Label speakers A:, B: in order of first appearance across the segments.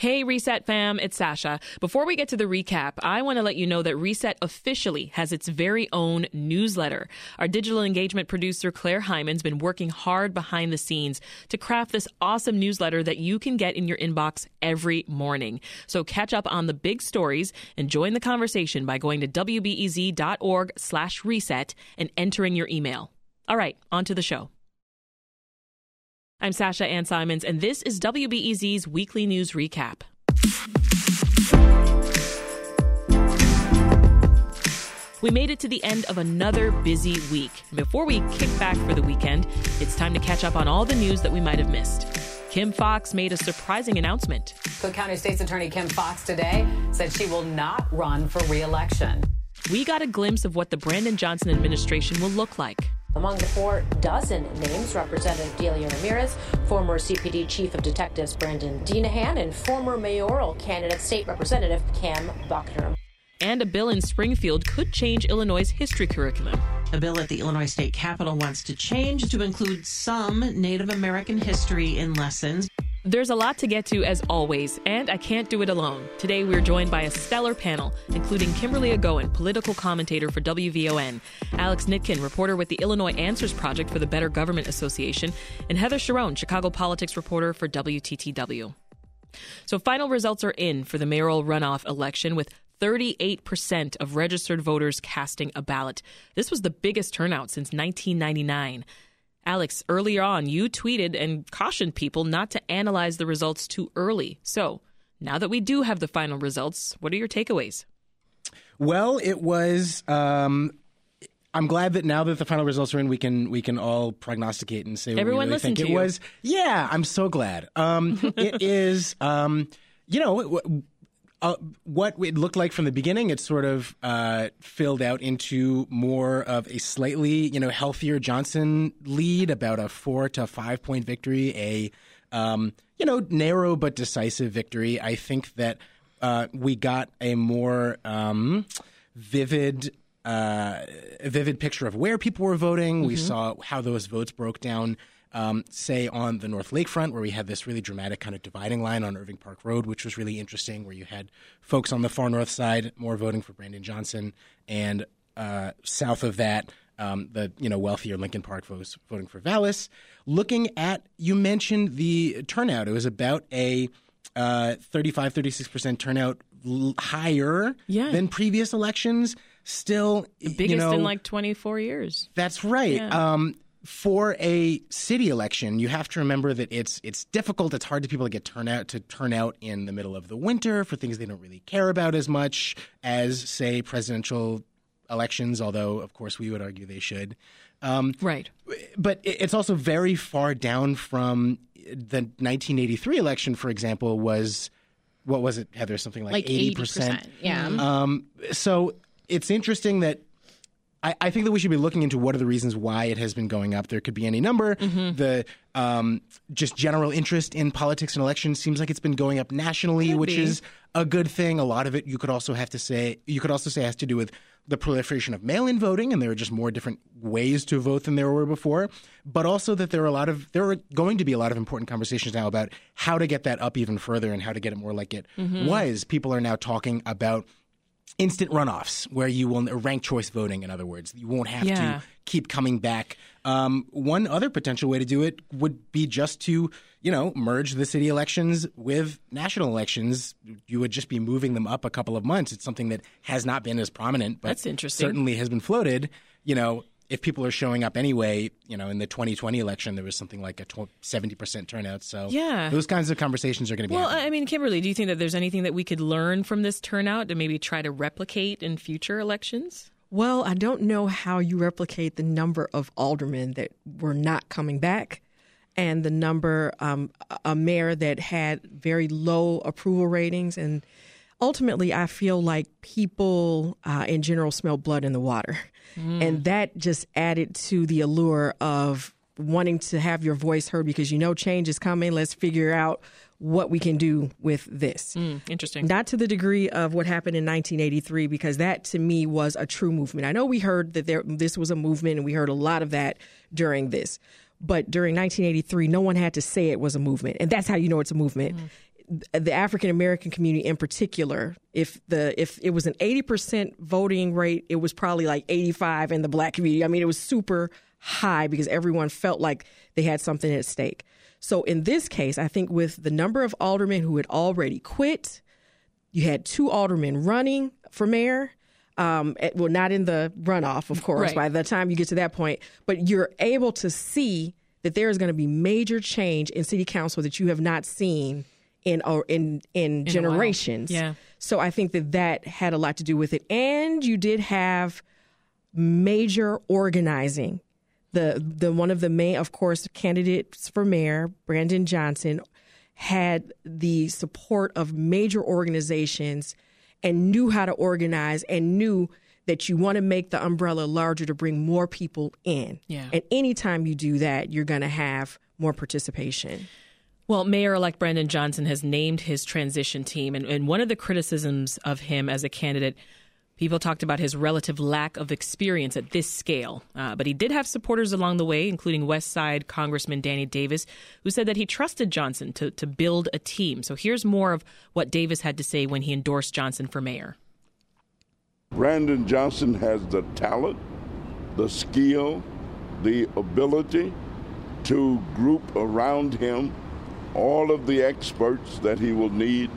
A: Hey, Reset fam, it's Sasha. Before we get to the recap, I want to let you know that Reset officially has its very own newsletter. Our digital engagement producer, Claire Hyman's been working hard behind the scenes to craft this awesome newsletter that you can get in your inbox every morning. So catch up on the big stories and join the conversation by going to wbez.org slash reset and entering your email. All right, on to the show. I'm Sasha Ann Simons, and this is WBEZ's weekly news recap. We made it to the end of another busy week. Before we kick back for the weekend, it's time to catch up on all the news that we might have missed. Kim Foxx made a surprising announcement.
B: Cook County State's Attorney Kim Foxx today said she will not run for re-election.
A: We got a glimpse of what the Brandon Johnson administration will look like.
C: Among the four dozen names, Representative Delia Ramirez, former CPD Chief of Detectives Brendan Deenihan, and former mayoral candidate State Representative Kam Buckner.
A: And a bill in Springfield could change Illinois' history curriculum.
D: A bill at the Illinois State Capitol wants to change to include some Native American history in lessons.
A: There's a lot to get to as always, and I can't do it alone. Today we're joined by a stellar panel, including Kimberly Egonmwan, political commentator for WVON, Alex Nitkin, reporter with the Illinois Answers Project for the Better Government Association, and Heather Cherone, Chicago politics reporter for WTTW. So final results are in for the mayoral runoff election with 38% of registered voters casting a ballot. This was the biggest turnout since 1999. Alex, earlier on, you tweeted and cautioned people not to analyze the results too early. So, now that we do have the final results, what are your takeaways?
E: Well, it was. Um, I'm glad that now that the final results are in, we can we can all prognosticate and say
A: Everyone
E: what we really think it
A: you.
E: was. Yeah, I'm so glad. Um, it is. Um, you know. Uh, what it looked like from the beginning, it sort of uh, filled out into more of a slightly, you know, healthier Johnson lead, about a four to five point victory, a um, you know narrow but decisive victory. I think that uh, we got a more um, vivid. Uh, vivid picture of where people were voting. We saw how those votes broke down um, say on the North Lakefront, where we had this really dramatic kind of dividing line on Irving Park Road, which was really interesting, where you had folks on the far north side more voting for Brandon Johnson, and uh, south of that, um, the you know wealthier Lincoln Park folks voting for Vallas. Looking at, you mentioned the turnout; it was about a uh, 35, 36 percent turnout, l- higher
A: Yeah.
E: than previous elections. Still, the
A: Biggest
E: you know,
A: in like 24 years.
E: that's right.
A: Yeah.
E: Um, for a city election, you have to remember that it's it's difficult. It's hard to people to get turnout to turn out in the middle of the winter for things they don't really care about as much as, say, presidential elections. Although, of course, we would argue they should. Um,
A: Right.
E: but it's also very far down from the 1983 election, for example, was what was it, Heather? Something like,
F: like 80%. Yeah.
E: um, so it's interesting that I, I think that we should be looking into what are the reasons why it has been going up. There could be any number. The um, just general interest in politics and elections seems like it's been going up nationally, which
A: be.
E: is a good thing. A lot of it you could also have to say you could also say has to do with the proliferation of mail-in voting, and there are just more different ways to vote than there were before. But also that there are a lot of there are going to be a lot of important conversations now about how to get that up even further and how to get it more like it was. People are now talking about instant runoffs where you will rank choice voting in other words you won't have
A: Yeah.
E: to keep coming back um, one other potential way to do it would be just to you know merge the city elections with national elections you would just be moving them up a couple of months it's something that has not been as prominent but
A: That's interesting.
E: certainly has been floated you know if people are showing up anyway, you know, in the 2020 election, there was something like a 70% turnout. So
A: Yeah.
E: those kinds of conversations are going to be
A: Well,
E: happening.
A: I mean, Kimberly, do you think that there's anything that we could learn from this turnout to maybe try to replicate in future elections?
F: Well, I don't know how you replicate the number of aldermen that were not coming back and the number, um, a mayor that had very low approval ratings. And ultimately, I feel like people uh, in general smell blood in the water. Mm. And that just added to the allure of wanting to have your voice heard because you know change is coming. Let's figure out what we can do with this.
A: Mm, interesting.
F: Not to the degree of what happened in 1983, because that to me was a true movement. I know we heard that there this was a movement, and we heard a lot of that during this. But during 1983, no one had to say it was a movement, and that's how you know it's a movement. Mm. The African American community, in particular, if the if it was an 80 percent voting rate, it was probably like 85 in the black community. I mean, it was super high because everyone felt like they had something at stake. So in this case, I think with the number of aldermen who had already quit, you had two aldermen running for mayor. Um, well, not in the runoff, of course,
A: Right.
F: by the time you get to that point, but you're able to see that there is going to be major change in city council that you have not seen in or in in,
A: while.
F: generations.
A: Yeah.
F: So I think that that had a lot to do with it, and you did have major organizing. The the one of the main, of course, candidates for mayor, Brandon Johnson, had the support of major organizations and knew how to organize and knew that you want to make the umbrella larger to bring more people in.
A: Yeah.
F: And anytime you do that, you're going to have more participation.
A: Well, Mayor elect Brandon Johnson has named his transition team. And, and one of the criticisms of him as a candidate, people talked about his relative lack of experience at this scale. Uh, but he did have supporters along the way, including West Side Congressman Danny Davis, who said that he trusted Johnson to, to build a team. So here's more of what Davis had to say when he endorsed Johnson for mayor.
G: Brandon Johnson has the talent, the skill, the ability to group around him all of the experts that he will need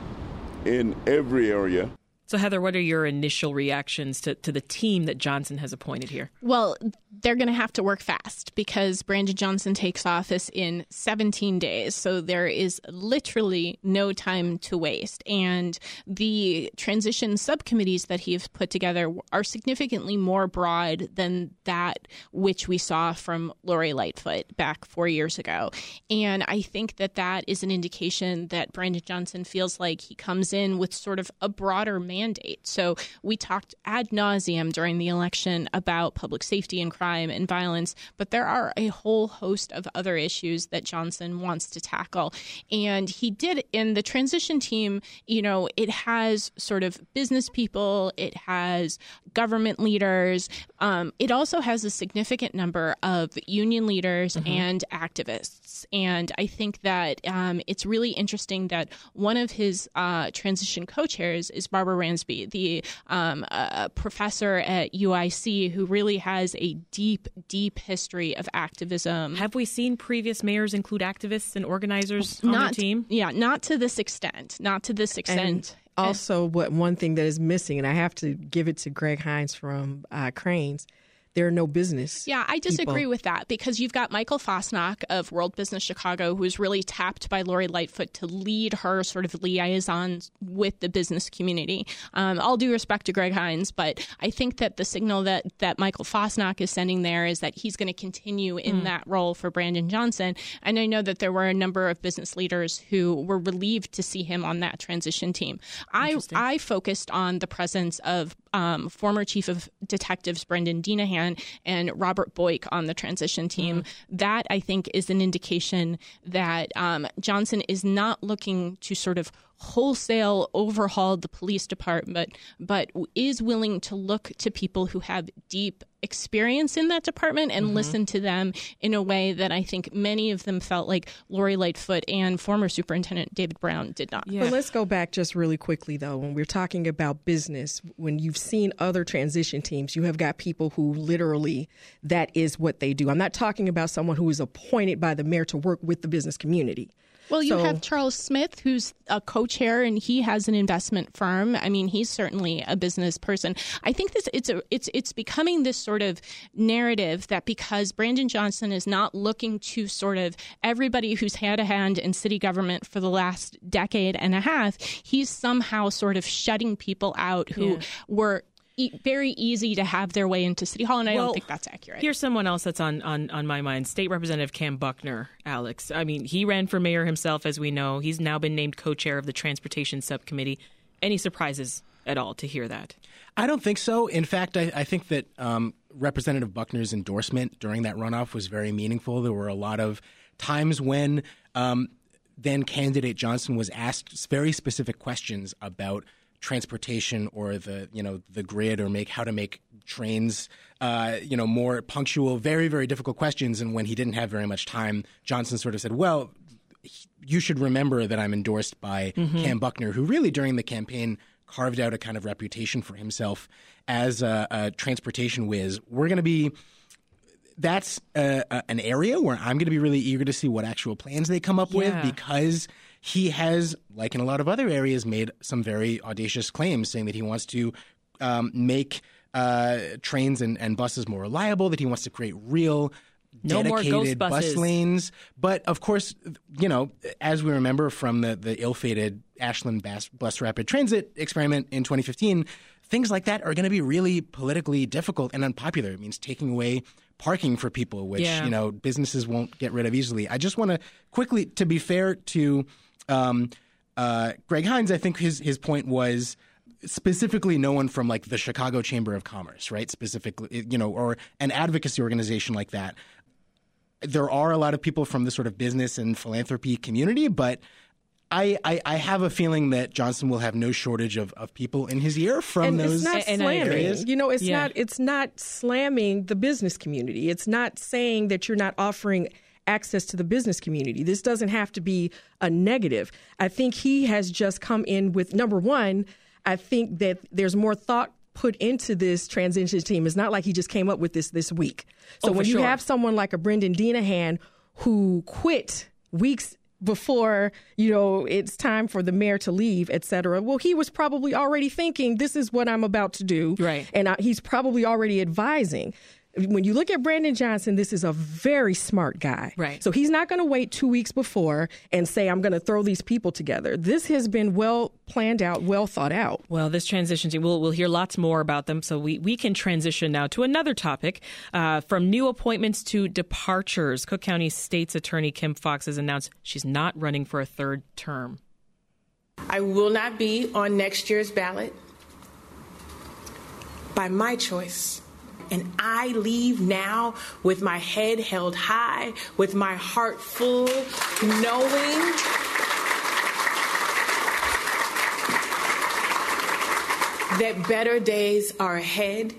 G: in every area.
A: So, Heather, what are your initial reactions to, to the team that Johnson has appointed here?
H: Well, they're going to have to work fast because Brandon Johnson takes office in 17 days. So there is literally no time to waste. And the transition subcommittees that he has put together are significantly more broad than that which we saw from Lori Lightfoot back four years ago. And I think that that is an indication that Brandon Johnson feels like he comes in with sort of a broader mandate. So we talked ad nauseum during the election about public safety and crime and violence, but there are a whole host of other issues that Johnson wants to tackle. And he did in the transition team, you know, it has sort of business people, it has government leaders, um, it also has a significant number of union leaders and activists. And I think that um, it's really interesting that one of his uh, transition co chairs is Barbara Ransby, the um, uh, professor at UIC who really has a deep, deep history of activism.
A: Have we seen previous mayors include activists and organizers on their
H: not,
A: team?
H: Yeah, not to this extent. Not to this extent.
F: And also, what one thing that is missing, and I have to give it to Greg Hinz from uh, Crain's, there are no business.
H: Yeah, I disagree
F: people.
H: with that because you've got Michael Fassnacht of World Business Chicago, who is really tapped by Lori Lightfoot to lead her sort of liaison with the business community. Um, all due respect to Greg Hinz, but I think that the signal that, that Michael Fassnacht is sending there is that he's going to continue in that role for Brandon Johnson. And I know that there were a number of business leaders who were relieved to see him on that transition team. I, I focused on the presence of um, former chief of detectives Brendan Deenihan and Robert Boik on the transition team. That I think is an indication that um, Johnson is not looking to sort of wholesale overhaul the police department, but is willing to look to people who have deep experience in that department and mm-hmm. listen to them in a way that I think many of them felt like Lori Lightfoot and former Superintendent David Brown did not.
F: But let's go back just really quickly, though. When we're talking about business, when you've seen other transition teams, you have got people who literally that is what they do. I'm not talking about someone who is appointed by the mayor to work with the business community.
H: Well, you
F: So-
H: have Charles Smith, who's a co-chair, and he has an investment firm. I mean, he's certainly a business person. I think this it's a it's it's becoming this sort of narrative that because Brandon Johnson is not looking to sort of everybody who's had a hand in city government for the last decade and a half, he's somehow sort of shutting people out who were. E- very easy to have their way into City Hall, and I
A: Well,
H: don't think that's accurate.
A: Here's someone else that's on, on, on my mind State Representative Kam Buckner, Alex. I mean, he ran for mayor himself, as we know. He's now been named co chair of the Transportation Subcommittee. Any surprises at all to hear that?
E: I don't think so. In fact, I, I think that um, Representative Buckner's endorsement during that runoff was very meaningful. There were a lot of times when um, then candidate Johnson was asked very specific questions about transportation or the you know the grid or make how to make trains uh, you know more punctual very very difficult questions. And when he didn't have very much time johnson sort of said well you should remember that i'm endorsed by
A: Mm-hmm.
E: kam buckner who really during the campaign carved out a kind of reputation for himself as a, a transportation whiz. We're going to be that's uh, uh, an area where I'm going to be really eager to see what actual plans they come up with because he has, like in a lot of other areas, made some very audacious claims saying that he wants to um, make uh, trains and, and buses more reliable, that he wants to create real.
A: No
E: dedicated
A: ghost buses.
E: bus lanes, but of course, you know, as we remember from the the ill-fated Ashland Bus, bus rapid transit experiment in 2015, things like that are going to be really politically difficult and unpopular. It means taking away parking for people, which
A: Yeah.
E: you know businesses won't get rid of easily. I just want to quickly, to be fair to um, uh, Greg Hinz, I think his his point was specifically no one from like the Chicago Chamber of Commerce, right? Specifically, you know, or an advocacy organization like that. There are a lot of people from the sort of business and philanthropy community, but I, I, I have a feeling that Johnson will have no shortage of, of people in his ear from
F: and
E: those
F: it's not
A: and I agree.
F: slamming. You know, it's
A: Yeah.
F: not it's not slamming the business community. It's not saying that you're not offering access to the business community. This doesn't have to be a negative. I think he has just come in with number one. I think that there's more thought put into this transition team. It's not like he just came up with this this week. So
A: Oh,
F: when you have someone like a Brendan Deenihan who quit weeks before you know it's time for the mayor to leave et cetera well he was probably already thinking this is what i'm about to do
A: Right.
F: and uh, he's probably already advising when you look at Brandon Johnson, this is a very smart guy.
A: Right.
F: So he's not going to wait two weeks before and say, I'm going to throw these people together. This has been well planned out, well thought out.
A: Well, this transition team, we'll, we'll hear lots more about them. So we, we can transition now to another topic. Uh, from new appointments to departures, Cook County State's Attorney Kim Foxx has announced she's not running for a third term.
I: I will not be on next year's ballot by my choice. And I leave now with my head held high, with my heart full, knowing that better days are ahead.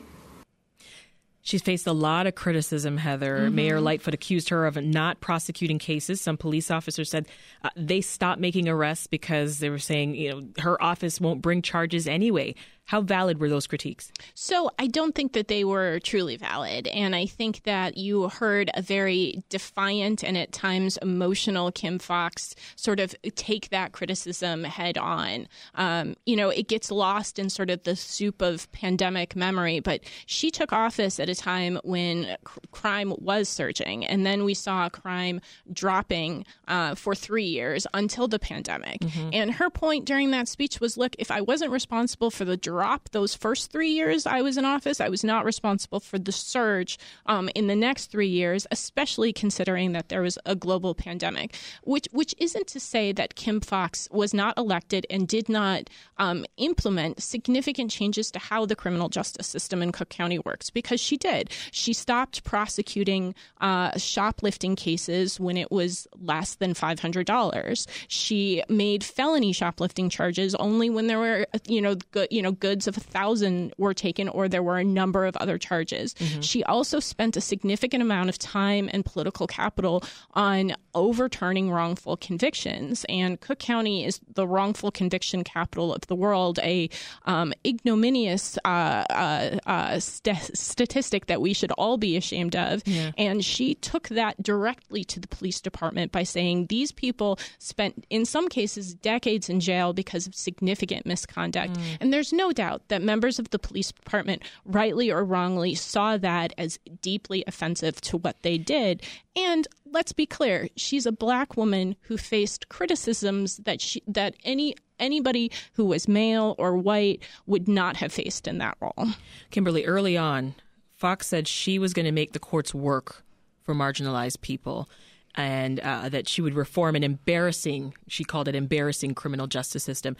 A: She's faced a lot of criticism, Heather. Mayor Lightfoot accused her of not prosecuting cases. Some police officers said uh, they stopped making arrests because they were saying, you know, her office won't bring charges anyway. How valid were those critiques?
H: So I don't think that they were truly valid. And I think that you heard a very defiant and at times emotional Kim Foxx sort of take that criticism head on. Um, you know, it gets lost in sort of the soup of pandemic memory, but she took office at a time when cr- crime was surging. And then we saw crime dropping uh, for three years until the pandemic. And her point during that speech was look, if I wasn't responsible for the drop those first three years I was in office, I was not responsible for the surge um, in the next three years, especially considering that there was a global pandemic. Which which isn't to say that Kim Foxx was not elected and did not um, implement significant changes to how the criminal justice system in Cook County works, because she did. She stopped prosecuting uh, shoplifting cases when it was less than five hundred dollars. She made felony shoplifting charges only when there were you know good you know goods of a thousand were taken or there were a number of other charges. She also spent a significant amount of time and political capital on overturning wrongful convictions. And Cook County is the wrongful conviction capital of the world, a um, ignominious uh, uh, uh, st- statistic that we should all be ashamed of. And she took that directly to the police department by saying these people spent, in some cases, decades in jail because of significant misconduct. And there's no doubt that members of the police department, rightly or wrongly, saw that as deeply offensive to what they did. And let's be clear, she's a black woman who faced criticisms that she, that any anybody who was male or white would not have faced in that role.
A: Kimberly, early on, Foxx said she was going to make the courts work for marginalized people and uh, that she would reform an embarrassing, she called it embarrassing criminal justice system.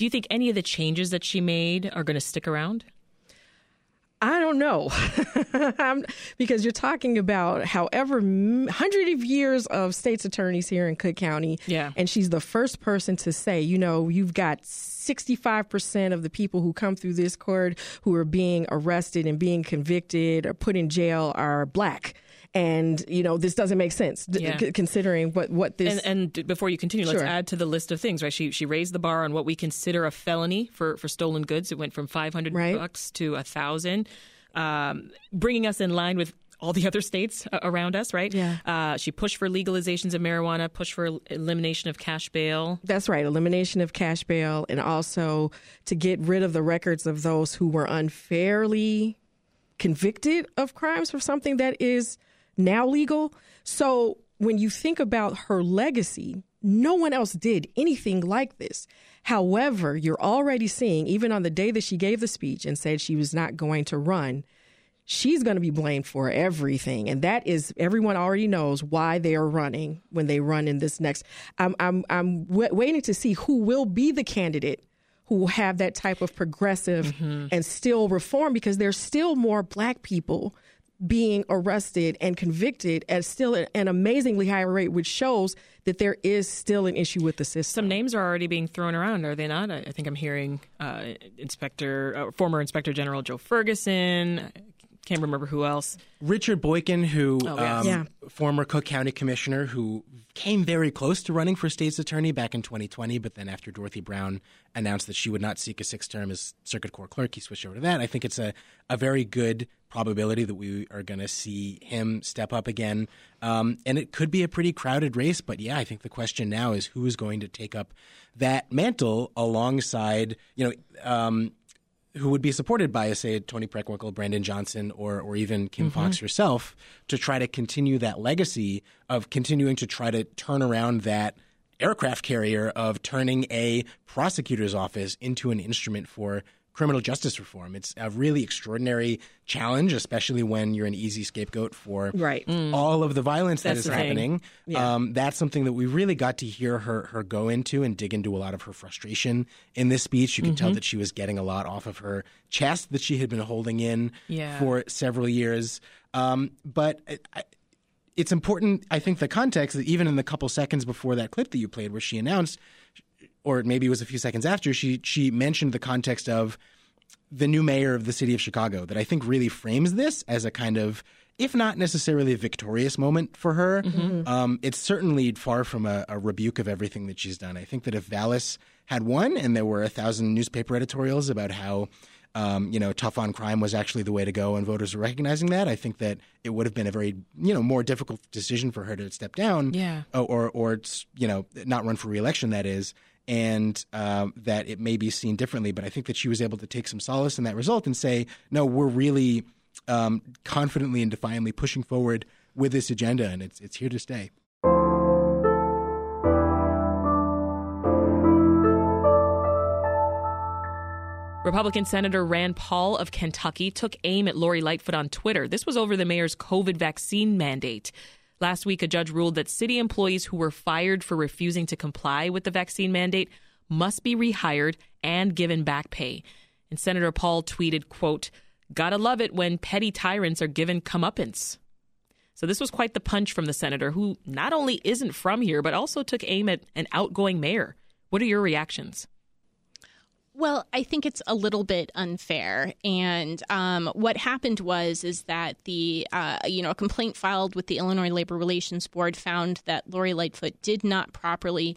A: Do you think any of the changes that she made are going to stick around?
F: I don't know, because you're talking about however hundred of years of state's attorneys here in Cook County,
A: yeah,
F: and she's the first person to say, you know, you've got 65% of the people who come through this court who are being arrested and being convicted or put in jail are black and you know this doesn't make sense yeah. considering what what this
A: and, and before you continue sure. let's add to the list of things right she she raised the bar on what we consider a felony for for stolen goods it went from 500 right. bucks to a thousand um, bringing us in line with all the other states around us, right?
F: Yeah.
A: Uh, she pushed for legalizations of marijuana, pushed for elimination of cash bail.
F: That's right, elimination of cash bail, and also to get rid of the records of those who were unfairly convicted of crimes for something that is now legal. So when you think about her legacy, no one else did anything like this. However, you're already seeing, even on the day that she gave the speech and said she was not going to run, she's going to be blamed for everything. And that is, everyone already knows why they are running when they run in this next. I'm, I'm, I'm w- waiting to see who will be the candidate who will have that type of progressive mm-hmm. and still reform because there's still more black people being arrested and convicted at still an amazingly high rate, which shows that there is still an issue with the system.
A: Some names are already being thrown around, are they not? I, think I'm hearing uh, Inspector, uh, former Inspector General Joe Ferguson. Can't remember who else.
E: Richard Boykin, who
A: oh, yes.
E: um,
F: yeah.
E: former Cook County Commissioner, who came very close to running for state's attorney back in 2020, but then after Dorothy Brown announced that she would not seek a sixth term as circuit court clerk, he switched over to that. I think it's a, a very good probability that we are going to see him step up again. Um, and it could be a pretty crowded race, but yeah, I think the question now is who is going to take up that mantle alongside, you know, um, who would be supported by, say, Toni Preckwinkle, Brandon Johnson, or or even Kim mm-hmm. Foxx herself to try to continue that legacy of continuing to try to turn around that aircraft carrier of turning a prosecutor's office into an instrument for criminal justice reform. It's a really extraordinary challenge, especially when you're an easy scapegoat for
F: right.
E: mm. all of the violence that's that is happening. Yeah. Um, that's something that we really got to hear her her go into and dig into a lot of her frustration in this speech. You can mm-hmm. tell that she was getting a lot off of her chest that she had been holding in
A: yeah.
E: for several years. Um, but I, it's important, I think, the context that even in the couple seconds before that clip that you played, where she announced or maybe it was a few seconds after, she she mentioned the context of the new mayor of the city of Chicago that I think really frames this as a kind of, if not necessarily a victorious moment for her, mm-hmm. um, it's certainly far from a, a, rebuke of everything that she's done. I think that if Vallas had won and there were a thousand newspaper editorials about how um, you know, tough on crime was actually the way to go, and voters were recognizing that. I think that it would have been a very, you know, more difficult decision for her to step down,
A: yeah,
E: or or, or you know, not run for reelection. That is, and um, that it may be seen differently. But I think that she was able to take some solace in that result and say, no, we're really um, confidently and defiantly pushing forward with this agenda, and it's it's here to stay.
A: Republican Senator Rand Paul of Kentucky took aim at Lori Lightfoot on Twitter. This was over the mayor's COVID vaccine mandate. Last week, a judge ruled that city employees who were fired for refusing to comply with the vaccine mandate must be rehired and given back pay. And Senator Paul tweeted, quote, Gotta love it when petty tyrants are given comeuppance. So this was quite the punch from the senator, who not only isn't from here, but also took aim at an outgoing mayor. What are your reactions?
H: Well, I think it's a little bit unfair. And um, what happened was is that the uh, you know a complaint filed with the Illinois Labor Relations Board found that Lori Lightfoot did not properly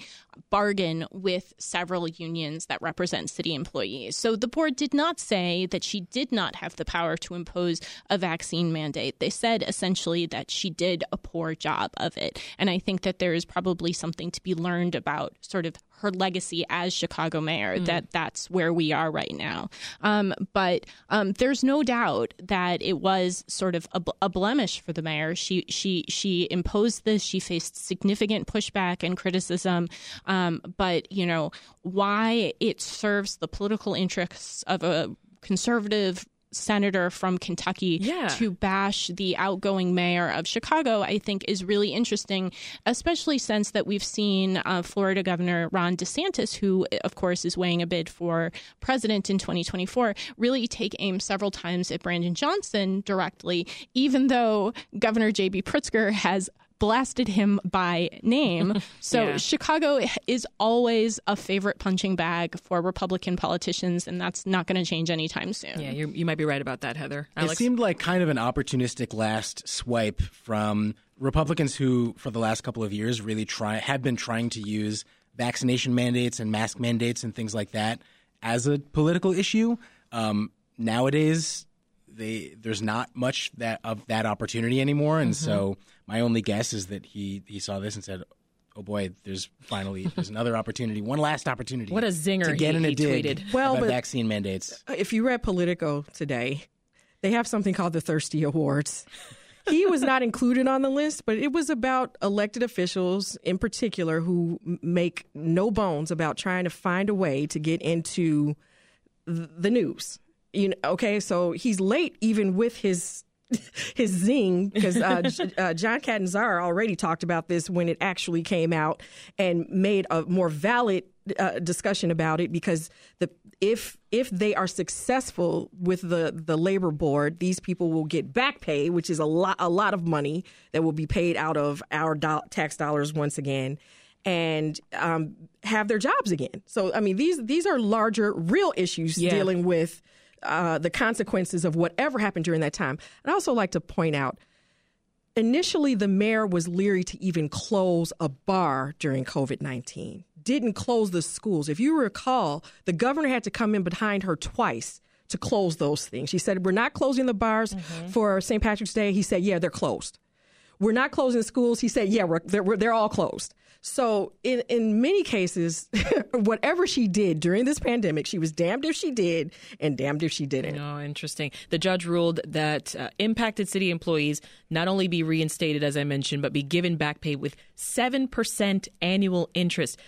H: bargain with several unions that represent city employees. So the board did not say that she did not have the power to impose a vaccine mandate. They said essentially that she did a poor job of it. And I think that there is probably something to be learned about sort of her legacy as Chicago mayor, mm. that that's where we are right now. Um, but um, there's no doubt that it was sort of a, a, blemish for the mayor. She she she imposed this. She faced significant pushback and criticism. Um, but you know why it serves the political interests of a conservative senator from Kentucky
A: Yeah.
H: to bash the outgoing mayor of Chicago, I think is really interesting, especially since that we've seen uh, Florida Governor Ron DeSantis, who of course is weighing a bid for president in 2024, really take aim several times at Brandon Johnson directly, even though Governor J.B. Pritzker has blasted him by name. So
A: Yeah.
H: Chicago is always a favorite punching bag for Republican politicians, and that's not going to change anytime soon.
A: Yeah, you you might be right about that, Heather. Alex?
E: It seemed like kind of an opportunistic last swipe from Republicans who, for the last couple of years, really try have been trying to use vaccination mandates and mask mandates and things like that as a political issue. Um, nowadays, they there's not much that of that opportunity anymore, and
A: Mm-hmm.
E: so my only guess is that he he saw this and said. Oh boy! There's finally there's another opportunity, one last opportunity.
A: What a zinger
E: to get
A: he-
E: in a
A: he
E: dig
A: tweeted.
F: Well,
E: about
F: but-
E: vaccine mandates.
F: if you read Politico today, they have something called the Thirsty Awards. He was not included on the list, but it was about elected officials in particular who make no bones about trying to find a way to get into the news. You know, okay, so he's late even with his his zing because uh, uh, John Catanzara already talked about this when it actually came out and made a more valid uh, discussion about it because the if if they are successful with the the labor board, these people will get back pay, which is a lot a lot of money that will be paid out of our do- tax dollars once again. And um, have their jobs again. So, I mean, these these are larger, real issues
A: Yeah.
F: dealing with uh, the consequences of whatever happened during that time. I'd also like to point out initially the mayor was leery to even close a bar during COVID 19, didn't close the schools. If you recall, the governor had to come in behind her twice to close those things. She said, We're not closing the bars for St. Patrick's Day. He said, Yeah, they're closed. We're not closing schools. He said, Yeah, we're, they're, we're, they're all closed. So, in, in many cases, whatever she did during this pandemic, she was damned if she did and damned if she didn't.
A: Oh, interesting. The judge ruled that uh, impacted city employees not only be reinstated, as I mentioned, but be given back pay with 7% annual interest.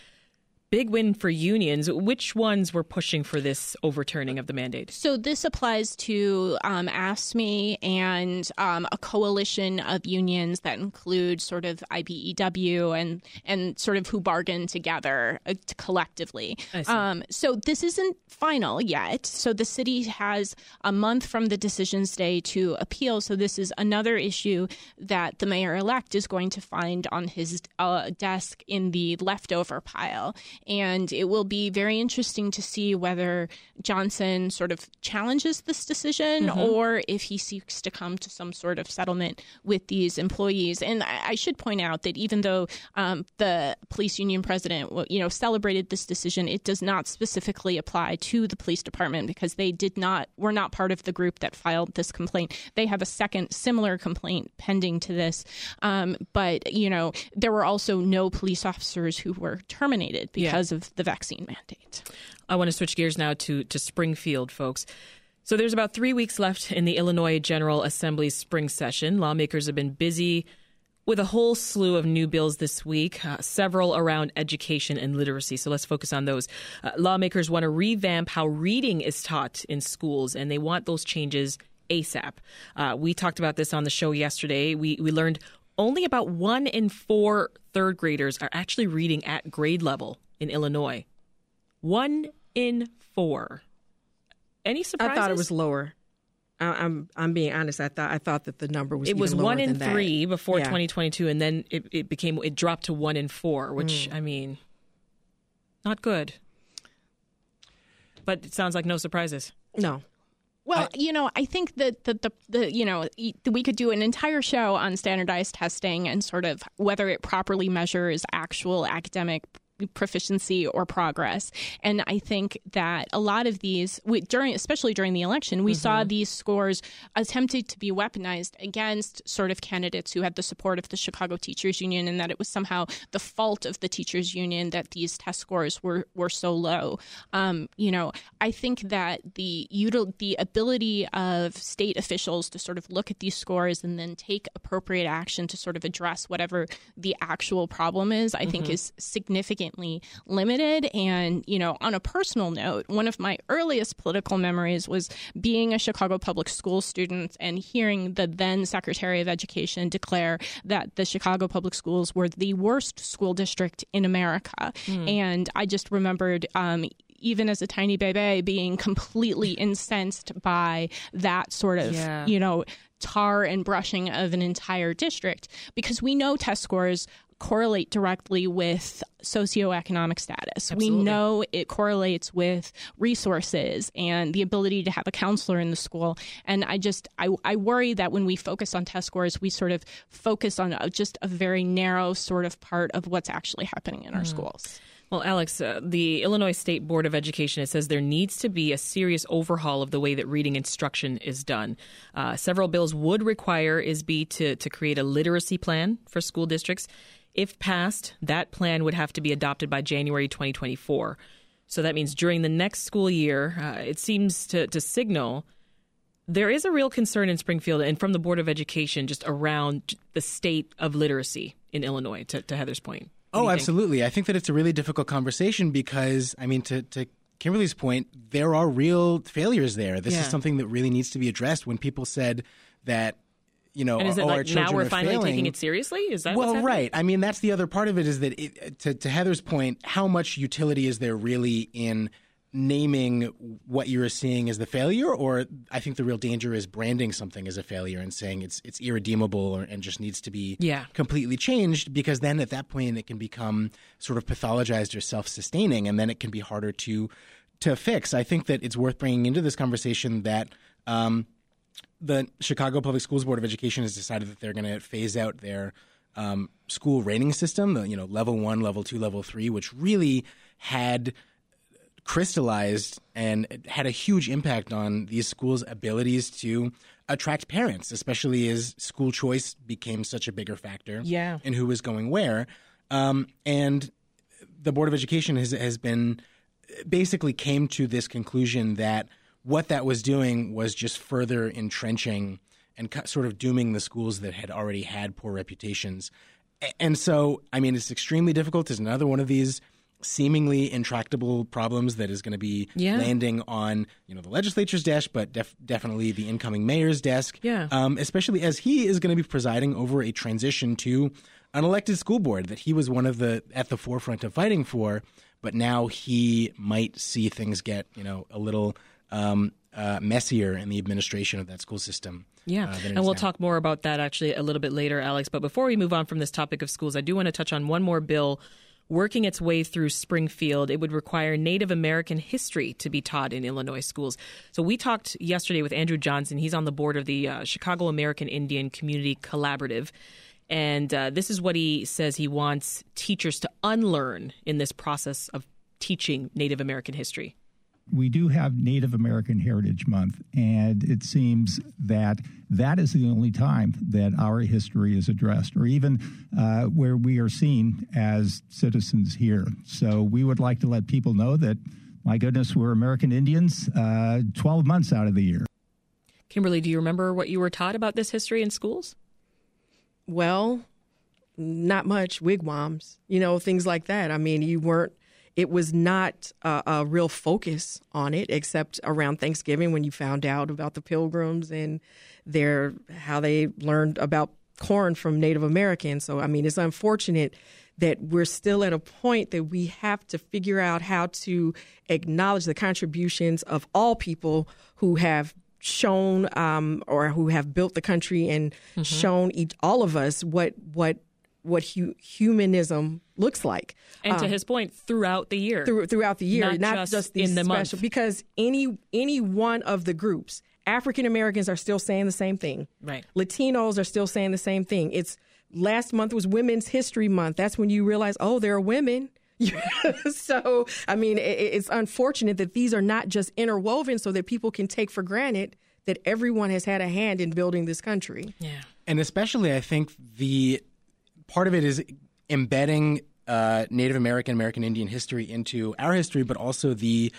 A: Big win for unions. Which ones were pushing for this overturning of the mandate?
H: So this applies to um, AFSCME and um, a coalition of unions that include sort of IBEW and and sort of who bargain together uh, collectively. Um, so this isn't final yet. So the city has a month from the decisions day to appeal. So this is another issue that the mayor elect is going to find on his uh, desk in the leftover pile. And it will be very interesting to see whether Johnson sort of challenges this decision or if he seeks to come to some sort of settlement with these employees. And I, I should point out that even though um, the police union president, you know, celebrated this decision, it does not specifically apply to the police department because they did not were not part of the group that filed this complaint. They have a second similar complaint pending to this, um, but you know, there were also no police officers who were terminated because of the vaccine mandate.
A: I want to switch gears now to, to Springfield, folks. So there's about three weeks left in the Illinois General Assembly's spring session. Lawmakers have been busy with a whole slew of new bills this week, uh, several around education and literacy. So let's focus on those. Uh, lawmakers want to revamp how reading is taught in schools, and they want those changes ASAP. Uh, we talked about this on the show yesterday. We, we learned only about one in four third graders are actually reading at grade level in Illinois. One in four. Any surprises?
F: I thought it was lower. I, I'm I'm being honest. I thought I thought that the number was
A: It
F: even
A: was
F: lower
A: one in
F: than that.
A: three before
F: Yeah.
A: 2022, and then it, it became it dropped to one in four, which
F: Mm.
A: I mean, not good. But it sounds like no surprises.
F: No,
H: Well, you know, I think that the, the, the you know we could do an entire show on standardized testing and sort of whether it properly measures actual academic proficiency or progress. And I think that a lot of these we, during especially during the election, we saw these scores attempted to be weaponized against sort of candidates who had the support of the Chicago Teachers Union and that it was somehow the fault of the teachers union that these test scores were were so low. Um, you know, I think that the util- the ability of state officials to sort of look at these scores and then take appropriate action to sort of address whatever the actual problem is, I think is significant significantly limited. And, you know, on a personal note, one of my earliest political memories was being a Chicago public school student and hearing the then Secretary of Education declare that the Chicago public schools were the worst school district in America. Mm. And I just remembered um, even as a tiny baby, being completely incensed by that sort of, yeah. you know, tar and brushing of an entire district because we know test scores correlate directly with socioeconomic status. Absolutely. We know it correlates with resources and the ability to have a counselor in the school. And I just I, I worry that when we focus on test scores, we sort of focus on just a very narrow sort of part of what's actually happening in our mm. schools.
A: Well, Alex, uh, the Illinois State Board of Education it says there needs to be a serious overhaul of the way that reading instruction is done. Uh, several bills would require ISBE to to create a literacy plan for school districts. If passed, that plan would have to be adopted by January 2024. So that means during the next school year, uh, it seems to, to signal there is a real concern in Springfield and from the Board of Education just around the state of literacy in Illinois, to, to Heather's point.
E: Oh, absolutely. I think that it's a really difficult conversation because, I mean, to, to Kimberly's point, there are real failures there. This yeah. is something that really needs to be addressed. When people said that you know,
A: and is it
E: oh,
A: like now we're finally
E: failing.
A: taking it seriously? Is that
E: well, right? I mean, that's the other part of it. Is that it, to, to Heather's point, how much utility is there really in naming what you're seeing as the failure, or I think the real danger is branding something as a failure and saying it's it's irredeemable or, and just needs to be
A: yeah.
E: completely changed because then at that point it can become sort of pathologized or self-sustaining, and then it can be harder to to fix. I think that it's worth bringing into this conversation that. Um, the Chicago Public Schools Board of Education has decided that they're going to phase out their um, school rating system, the you know level one, level two, level three, which really had crystallized and had a huge impact on these schools' abilities to attract parents, especially as school choice became such a bigger factor
A: yeah.
E: in who was going where. Um, and the Board of Education has has been basically came to this conclusion that what that was doing was just further entrenching and sort of dooming the schools that had already had poor reputations. And so, I mean, it's extremely difficult. It's another one of these seemingly intractable problems that is going to be
A: yeah.
E: landing on you know the legislature's desk, but def- definitely the incoming mayor's desk.
A: Yeah.
E: Um, especially as he is going to be presiding over a transition to an elected school board that he was one of the at the forefront of fighting for, but now he might see things get you know a little um, uh, messier in the administration of that school system.
A: Yeah, uh, and we'll now. talk more about that actually a little bit later, Alex. But before we move on from this topic of schools, I do want to touch on one more bill working its way through Springfield. It would require Native American history to be taught in Illinois schools. So we talked yesterday with Andrew Johnson. He's on the board of the uh, Chicago American Indian Community Collaborative. And uh, this is what he says he wants teachers to unlearn in this process of teaching Native American history
J: we do have Native American Heritage Month, and it seems that that is the only time that our history is addressed, or even uh, where we are seen as citizens here. So we would like to let people know that, my goodness, we're American Indians uh, 12 months out of the year.
A: Kimberly, do you remember what you were taught about this history in schools?
F: Well, not much. Wigwams, you know, things like that. I mean, you weren't it was not a, a, real focus on it, except around Thanksgiving when you found out about the Pilgrims and their how they learned about corn from Native Americans. So I mean, it's unfortunate that we're still at a point that we have to figure out how to acknowledge the contributions of all people who have shown um, or who have built the country and mm-hmm. shown each, all of us what what what hu- humanism looks like.
A: And to um, his point, throughout the year,
F: through, throughout the year,
A: not,
F: not
A: just,
F: just
A: in the
F: special,
A: month,
F: because any any one of the groups, African Americans are still saying the same thing.
A: Right.
F: Latinos are still saying the same thing. It's last month was Women's History Month. That's when you realize, oh, there are women. so, I mean, it, it's unfortunate that these are not just interwoven so that people can take for granted that everyone has had a hand in building this country.
A: Yeah.
E: And especially, I think the part of it is embedding uh, Native American, American Indian history into our history, but also the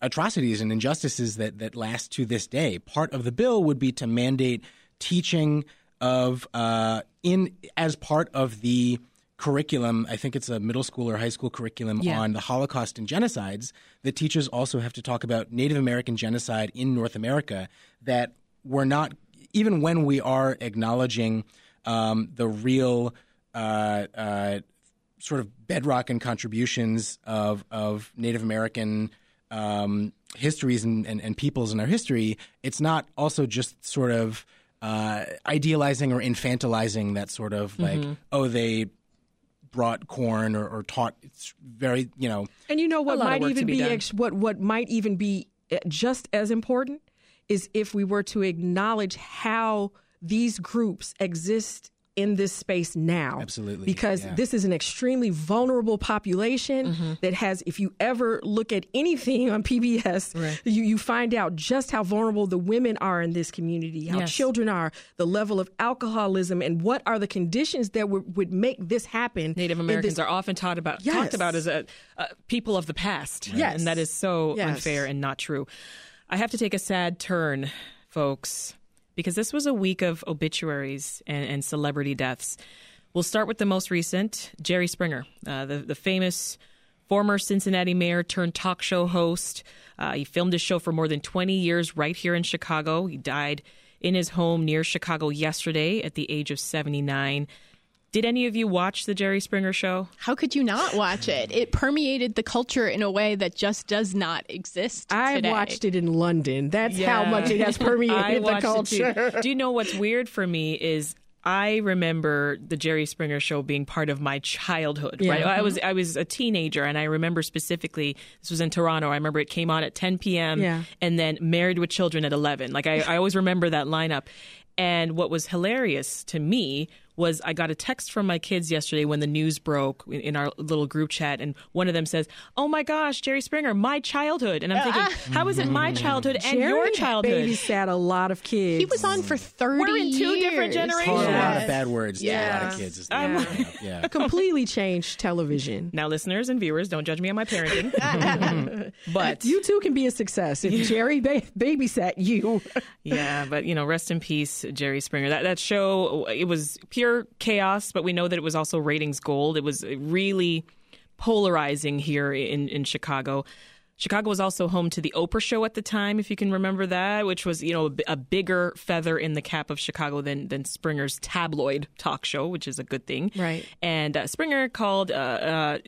E: atrocities and injustices that, that last to this day. Part of the bill would be to mandate teaching of uh, in as part of the curriculum. I think it's a middle school or high school curriculum
A: Yeah.
E: on the Holocaust and genocides. That teachers also have to talk about Native American genocide in North America. That we're not even when we are acknowledging um, the real. Uh, uh, sort of bedrock and contributions of of Native American um, histories and, and, and peoples in our history, it's not also just sort of uh, idealizing or infantilizing that sort of like,
F: Mhm.
E: oh, they brought corn or, or taught. It's very, you know.
F: And you know what might even
E: be
F: be, ex- what what might even be uh, just as important is if we were to acknowledge how these groups exist in this space now.
E: Absolutely.
F: Because
E: yeah.
F: this is an extremely vulnerable population
A: Mm-hmm.
F: that has if you ever look at anything on PBS, you, you find out just how vulnerable the women are in this community, how
A: Yes.
F: children are, the level of alcoholism and what are the conditions that would, would make this happen.
A: Native Americans
F: this-
A: are often taught about
F: Yes.
A: talked about as a, uh people of the past,
F: Yes.
A: and that is so
F: Yes.
A: unfair and not true. I have to take a sad turn, folks, because this was a week of obituaries and, and celebrity deaths. We'll start with the most recent, Jerry Springer, uh, the the famous former Cincinnati mayor turned talk show host. Uh, he filmed his show for more than 20 years right here in Chicago. He died in his home near Chicago yesterday at the age of 79. Did any of you watch the Jerry Springer show?
H: How could you not watch it? It permeated the culture in a way that just does not exist.
F: I
H: today.
F: watched it in London. That's how much it has permeated the
A: watched it too.
F: culture.
A: Do you know what's weird for me is I remember the Jerry Springer show being part of my childhood.
F: Yeah.
A: Right, I was mm-hmm. I was a teenager, and I remember specifically this was in Toronto. I remember it came on at 10 p.m.
F: Yeah.
A: and then Married with Children at 11. Like I, I always remember that lineup. And what was hilarious to me was I got a text from my kids yesterday when the news broke in- in our little group chat, and one of them says, "Oh my gosh, Jerry Springer, my childhood," and I'm thinking, how is it my mm-hmm. childhood and
F: Jerry
A: your childhood?
F: babysat a lot of kids.
H: He was on for 30
A: We're in two different
H: years.
A: generations.
E: Or a lot of bad words to a lot of kids. Is
A: like-
E: yeah.
F: completely changed television.
A: Now, listeners and viewers, don't judge me on my parenting. but
F: You too can be a success if Jerry ba- babysat you.
A: yeah, but you know, rest in peace, Jerry Springer. That that show, it was pure chaos, but we know that it was also ratings gold. It was really polarizing here in in Chicago. Chicago was also home to the Oprah show at the time, if you can remember that, which was you know a, a bigger feather in the cap of Chicago than than Springer's tabloid talk show, which is a good thing.
F: Right.
A: And uh, Springer called. Uh, uh,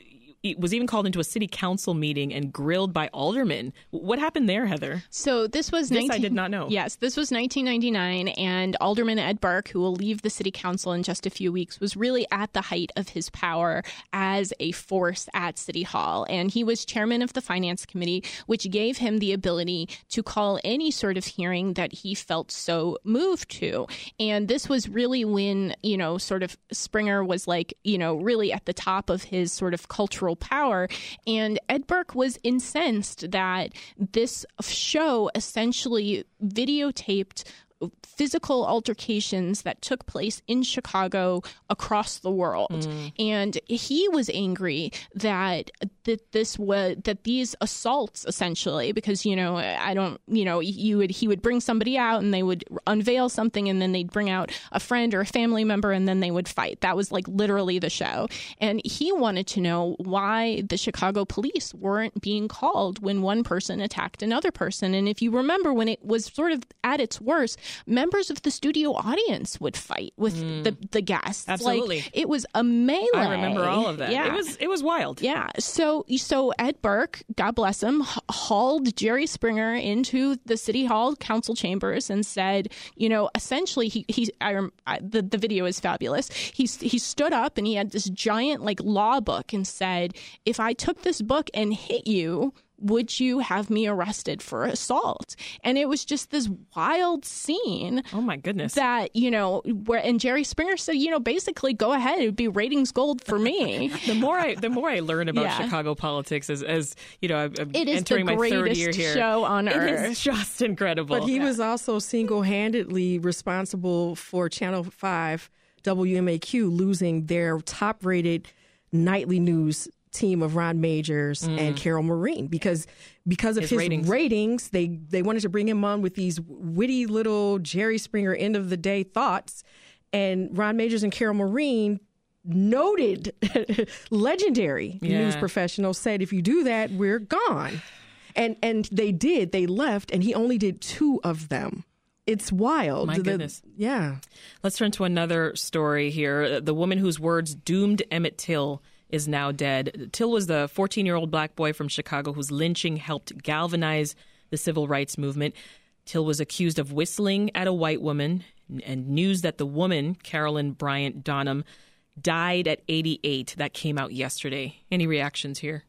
A: was even called into a city council meeting and grilled by aldermen. What happened there, Heather?
H: So this was
A: This I did not know.
H: Yes, this was 1999, and Alderman Ed Burke, who will leave the city council in just a few weeks, was really at the height of his power as a force at City Hall, and he was chairman of the finance committee, which gave him the ability to call any sort of hearing that he felt so moved to. And this was really when you know, sort of Springer was like, you know, really at the top of his sort of cultural power. And Ed Burke was incensed that this show essentially videotaped physical altercations that took place in Chicago across the world. Mm. And he was angry that that this was that these assaults essentially because you know I don't you know you would he would bring somebody out and they would unveil something and then they'd bring out a friend or a family member and then they would fight. That was like literally the show. And he wanted to know why the Chicago police weren't being called when one person attacked another person. And if you remember when it was sort of at its worst, members of the studio audience would fight with mm. the the guests. Like,
A: Absolutely.
H: it was a melee.
A: I remember all of that.
H: Yeah.
A: It was it was wild.
H: Yeah. So so Ed Burke, God bless him, hauled Jerry Springer into the city hall council chambers and said, you know, essentially he he I, I the the video is fabulous. He he stood up and he had this giant like law book and said, if I took this book and hit you, would you have me arrested for assault? And it was just this wild scene.
A: Oh my goodness.
H: That, you know, where and Jerry Springer said, you know, basically go ahead, it would be ratings gold for me.
A: the more I the more I learn about
H: Yeah.
A: Chicago politics as as you know I'm, I'm
H: It is the
A: entering my third year here.
H: show on
A: It
H: earth.
A: is just incredible.
F: But he was also single handedly responsible for Channel 5 WMAQ losing their top rated nightly news team of Ron Magers and mm. Carol Marin because because of
A: His
F: his,
A: ratings.
F: ratings. they they wanted to bring him on with these witty little Jerry Springer end of the day thoughts and Ron Magers and Carol Marin noted, legendary
A: Yeah.
F: news professional, said, "If you do that, we're gone." And and they did. They left, and he only did two of them. It's wild.
A: My
F: The-
A: goodness.
F: yeah.
A: Let's turn to another story here. The woman whose words doomed Emmett Till is now dead. Till was the 14 year old black boy from Chicago whose lynching helped galvanize the civil rights movement. Till was accused of whistling at a white woman, and news that the woman, Carolyn Bryant Donham, died at 88. That came out yesterday. Any reactions here?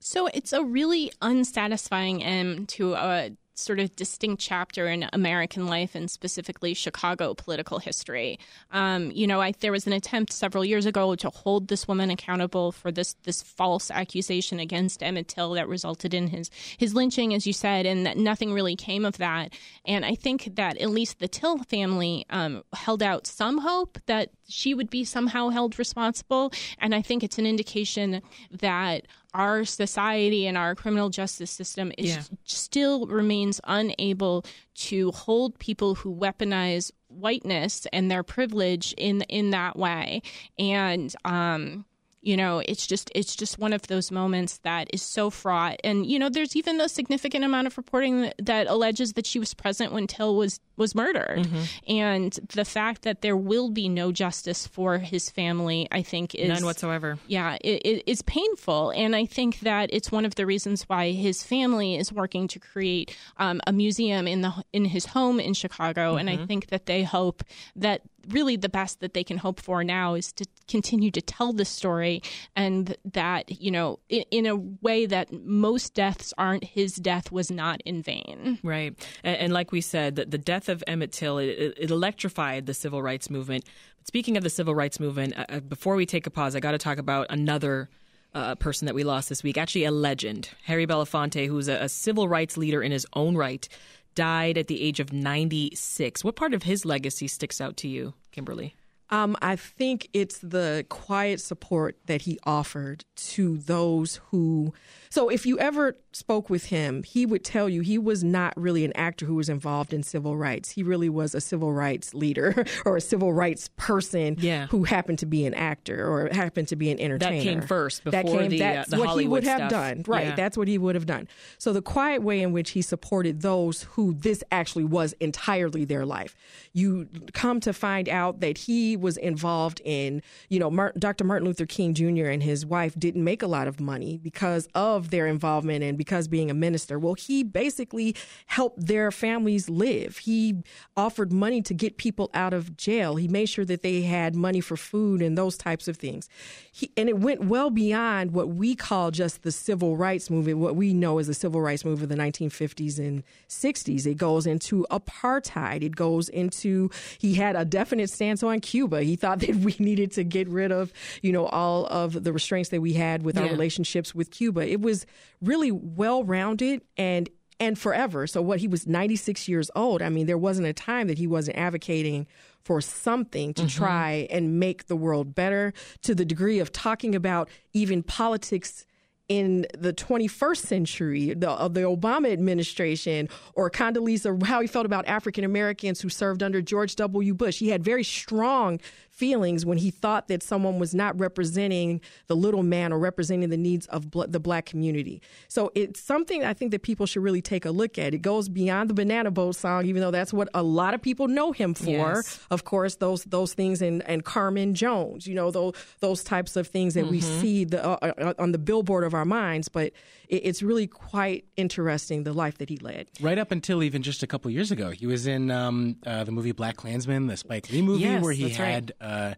H: So it's a really unsatisfying end to a sort of distinct chapter in American life and specifically Chicago political history. Um, you know, I, there was an attempt several years ago to hold this woman accountable for this this false accusation against Emmett Till that resulted in his his lynching, as you said, and that nothing really came of that. And I think that at least the Till family um, held out some hope that she would be somehow held responsible. And I think it's an indication that our society and our criminal justice system is
A: Yeah.
H: still remains unable to hold people who weaponize whiteness and their privilege in in that way. And um you know it's just it's just one of those moments that is so fraught. And you know there's even a significant amount of reporting that, that alleges that she was present when till was was murdered. And the fact that there will be no justice for his family i think is
A: None whatsoever.
H: yeah, it, it is painful, and I think that it's one of the reasons why his family is working to create um, a museum in the in his home in Chicago, and I think that they hope that really the best that they can hope for now is to continue to tell the story, and that you know in, in a way that most deaths aren't. His death was not in vain.
A: Right. And, and like we said, the, the death of Emmett Till, it, it electrified the civil rights movement. But speaking of the civil rights movement, uh, uh, before we take a pause, I got to talk about another uh, person that we lost this week, actually a legend. Harry Belafonte, who's a, a civil rights leader in his own right, died at the age of 96. What part of his legacy sticks out to you, Kimberley?
F: Um, I think it's the quiet support that he offered to those who. So, if you ever spoke with him, he would tell you he was not really an actor who was involved in civil rights. He really was a civil rights leader or a civil rights person
A: Yeah.
F: who happened to be an actor or happened to be an entertainer.
A: That came first
F: That came-
A: the, uh, the
F: what he
A: Hollywood
F: would have done. Right.
A: Yeah.
F: That's what he would have done. So, the quiet way in which he supported those who this actually was entirely their life. You come to find out that he was involved in, you know, Mar- Dr. Martin Luther King Jr. and his wife didn't make a lot of money because of their involvement and because being a minister. Well, he basically helped their families live. He offered money to get people out of jail. He made sure that they had money for food and those types of things. He, and it went well beyond what we call just the civil rights movement, what we know as the civil rights movement of the 1950s and 60s. It goes into apartheid. It goes into, he had a definite stance on Cuba. He thought that we needed to get rid of, you know, all of the restraints that we had with our relationships with Cuba. It was really well rounded and and forever. So what he was 96 years old. I mean, there wasn't a time that he wasn't advocating for something to mm-hmm. try and make the world better to the degree of talking about even politics in the 21st century, the, of the Obama administration, or Condoleezza, how he felt about African Americans who served under George W. Bush. He had very strong feelings when he thought that someone was not representing the little man or representing the needs of bl- the black community. So it's something I think that people should really take a look at. It goes beyond the Banana Boat song, even though that's what a lot of people know him for.
A: Yes.
F: Of course, those those things and and Carmen Jones, you know, those those types of things that we see the, uh, uh, on the billboard of our minds. But it, it's really quite interesting the life that he led.
E: Right up until even just a couple years ago, he was in um, uh, the movie BlacKkKlansman, the Spike Lee movie,
A: Yes,
E: where he
A: that's right.
E: had uh,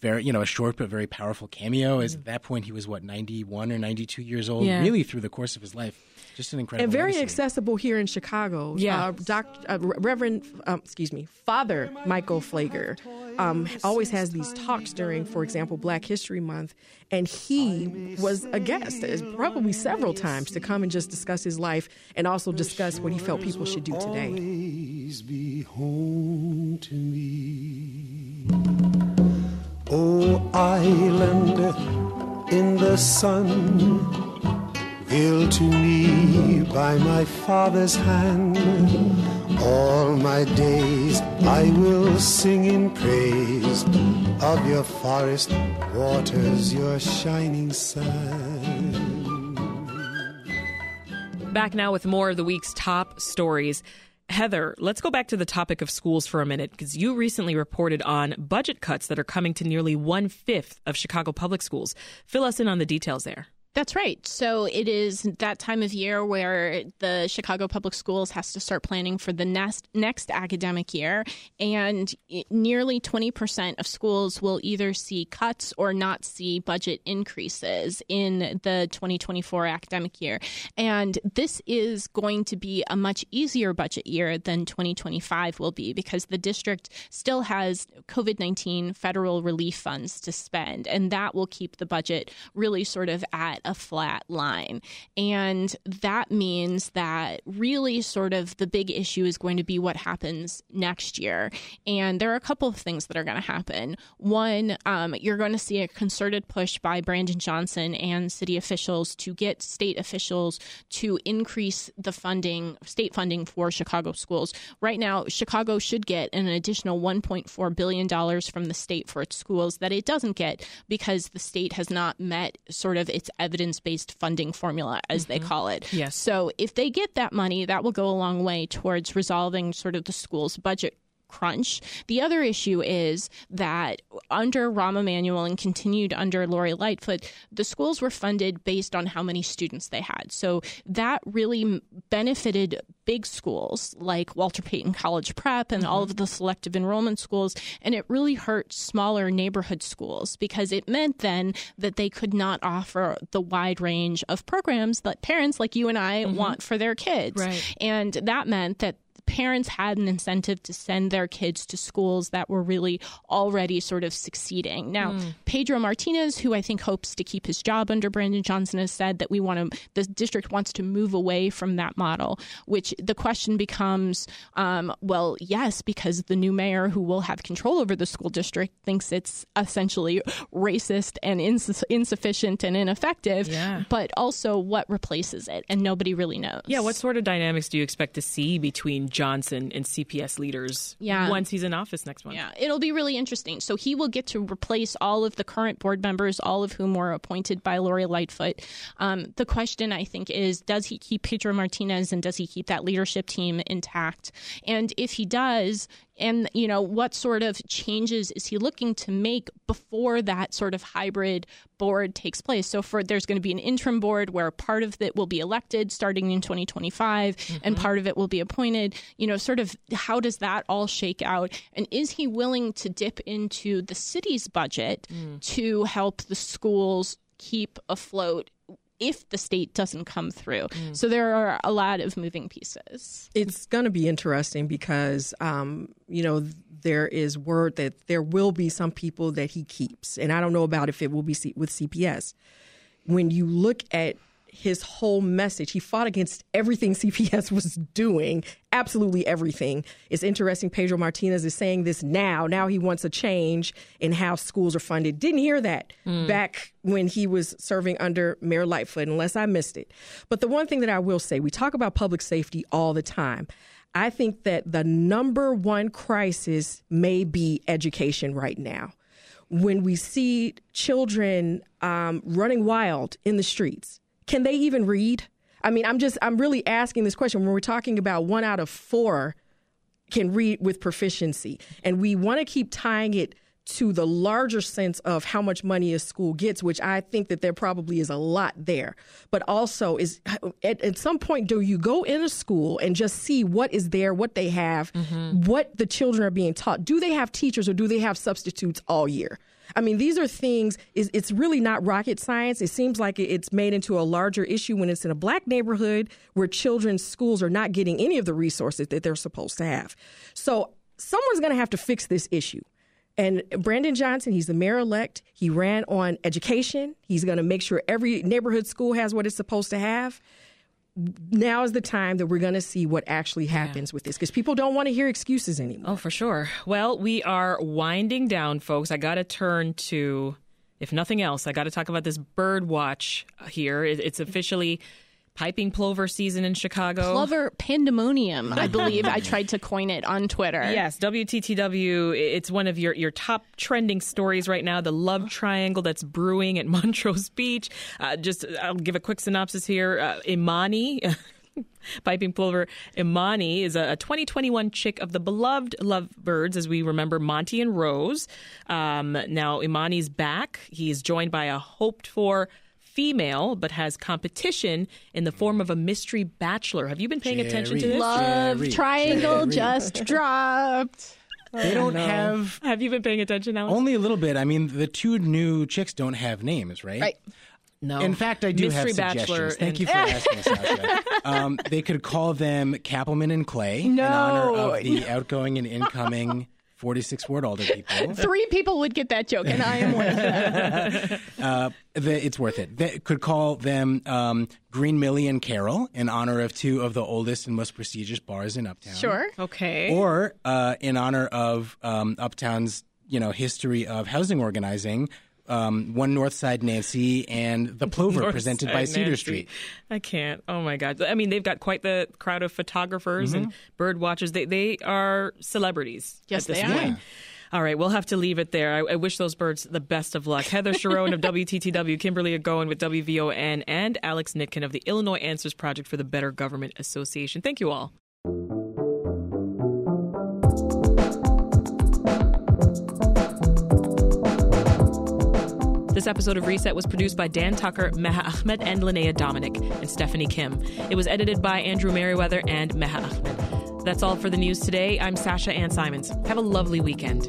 E: very, you know, a short but very powerful cameo. As at that point, he was what ninety one or ninety two years old.
A: Yeah.
E: Really, through the course of his life, just an incredible
F: and very
E: legacy.
F: accessible here in Chicago.
A: Yeah.
F: uh, Doc, uh, Reverend, um, excuse me, Father Michael Pfleger um, always has these talks during, for example, Black History Month, and he was a guest, uh, probably several times, to come and just discuss his life and also discuss what he felt people should do today.
K: be home to me. Oh, island in the sun, ill to me by my father's hand. All my days I will sing in praise of your forest waters, your shining sun.
A: Back now with more of the week's top stories. Heather, let's go back to the topic of schools for a minute because you recently reported on budget cuts that are coming to nearly one fifth of Chicago public schools. Fill us in on the details there.
H: That's right. So it is that time of year where the Chicago Public Schools has to start planning for the next next academic year, and nearly 20% of schools will either see cuts or not see budget increases in the 2024 academic year. And this is going to be a much easier budget year than 2025 will be because the district still has COVID-19 federal relief funds to spend, and that will keep the budget really sort of at a flat line. And that means that really sort of the big issue is going to be what happens next year. And there are a couple of things that are going to happen. One, um, you're going to see a concerted push by Brandon Johnson and city officials to get state officials to increase the funding, state funding for Chicago schools. Right now, Chicago should get an additional $1.4 billion from the state for its schools that it doesn't get because the state has not met sort of its evidence based funding formula, as mm-hmm. they call it.
A: Yes.
H: So if they get that money, that will go a long way towards resolving sort of the school's budget crunch. The other issue is that under Rahm Emanuel and continued under Lori Lightfoot, the schools were funded based on how many students they had. So that really benefited big schools like Walter Payton College Prep and mm-hmm. all of the selective enrollment schools. And it really hurt smaller neighborhood schools because it meant then that they could not offer the wide range of programs that parents like you and I mm-hmm. want for their kids.
A: Right.
H: And that meant that parents had an incentive to send their kids to schools that were really already sort of succeeding. Now, mm. Pedro Martinez, who I think hopes to keep his job under Brandon Johnson, has said that we want to, the district wants to move away from that model, which the question becomes um, well, yes, because the new mayor who will have control over the school district thinks it's essentially racist and ins- insufficient and ineffective,
A: yeah.
H: but also what replaces it, and nobody really knows.
A: Yeah, what sort of dynamics do you expect to see between Johnson and CPS leaders
H: yeah.
A: once he's in office next month.
H: Yeah, it'll be really interesting. So he will get to replace all of the current board members, all of whom were appointed by Lori Lightfoot. Um, the question, I think, is does he keep Pedro Martinez and does he keep that leadership team intact? And if he does, and you know what sort of changes is he looking to make before that sort of hybrid board takes place so for there's going to be an interim board where part of it will be elected starting in 2025 mm-hmm. and part of it will be appointed you know sort of how does that all shake out and is he willing to dip into the city's budget mm. to help the schools keep afloat if the state doesn't come through. Mm. So there are a lot of moving pieces.
F: It's going to be interesting because, um, you know, there is word that there will be some people that he keeps. And I don't know about if it will be C- with CPS. When you look at his whole message. He fought against everything CPS was doing, absolutely everything. It's interesting. Pedro Martinez is saying this now. Now he wants a change in how schools are funded. Didn't hear that mm. back when he was serving under Mayor Lightfoot, unless I missed it. But the one thing that I will say, we talk about public safety all the time. I think that the number one crisis may be education right now. When we see children um, running wild in the streets, can they even read? I mean, I'm just, I'm really asking this question when we're talking about one out of four can read with proficiency. And we want to keep tying it to the larger sense of how much money a school gets, which I think that there probably is a lot there. But also, is at, at some point, do you go in a school and just see what is there, what they have, mm-hmm. what the children are being taught? Do they have teachers or do they have substitutes all year? I mean, these are things, it's really not rocket science. It seems like it's made into a larger issue when it's in a black neighborhood where children's schools are not getting any of the resources that they're supposed to have. So someone's going to have to fix this issue. And Brandon Johnson, he's the mayor elect. He ran on education. He's going to make sure every neighborhood school has what it's supposed to have now is the time that we're going to see what actually happens yeah. with this because people don't want to hear excuses anymore.
A: Oh, for sure. Well, we are winding down, folks. I got to turn to if nothing else, I got to talk about this bird watch here. It's officially piping plover season in Chicago.
H: Plover pandemonium, I believe. I tried to coin it on Twitter.
A: Yes, WTTW. It's one of your, your top trending stories right now. The love triangle that's brewing at Montrose Beach. Uh, just, I'll give a quick synopsis here. Uh, Imani. Piping Plover Imani is a 2021 chick of the beloved lovebirds, as we remember Monty and Rose. Um, now, Imani's back. He is joined by a hoped for female, but has competition in the form of a mystery bachelor. Have you been paying
E: Jerry,
A: attention to this?
H: Love
E: Jerry,
H: triangle
E: Jerry.
H: just dropped.
E: They don't have
A: Have you been paying attention, Alex?
E: only a little bit. I mean, the two new chicks don't have names, right?
H: Right.
A: no.
E: In fact, I do
A: mystery
E: have
A: bachelor.
E: suggestions. Thank
A: and-
E: you for asking, Sasha. Um, they could call them Cappleman and Clay
H: No.
E: in honor of the outgoing and incoming 46 word older people.
H: Three people would get that joke, and I am one of them.
E: Uh, the, it's worth it. They could call them um, Green Millie and Carol in honor of two of the oldest and most prestigious bars in Uptown.
H: Sure.
A: Okay.
E: Or uh, in honor of um, Uptown's you know history of housing organizing. Um, one Northside Nancy and the Plover
A: North
E: presented
A: Side
E: by Cedar
A: Nancy.
E: Street.
A: I can't. Oh my god. I mean, they've got quite the crowd of photographers and bird watchers. They they are celebrities.
H: Yes,
A: at this
H: they are.
A: point. All right, we'll have to leave it there. I, I wish those birds the best of luck. Heather Cherone of WTTW, Kimberley Egonmwan with WVON, and Alex Nitkin of the Illinois Answers Project for the Better Government Association. Thank you all. This episode of Reset was produced by Dan Tucker, Meha Ahmed, and Linnea Dominic, and Stephanie Kim. It was edited by Andrew Merriweather and Meha Ahmed. That's all for the news today. I'm Sasha Ann Simons. Have a lovely weekend.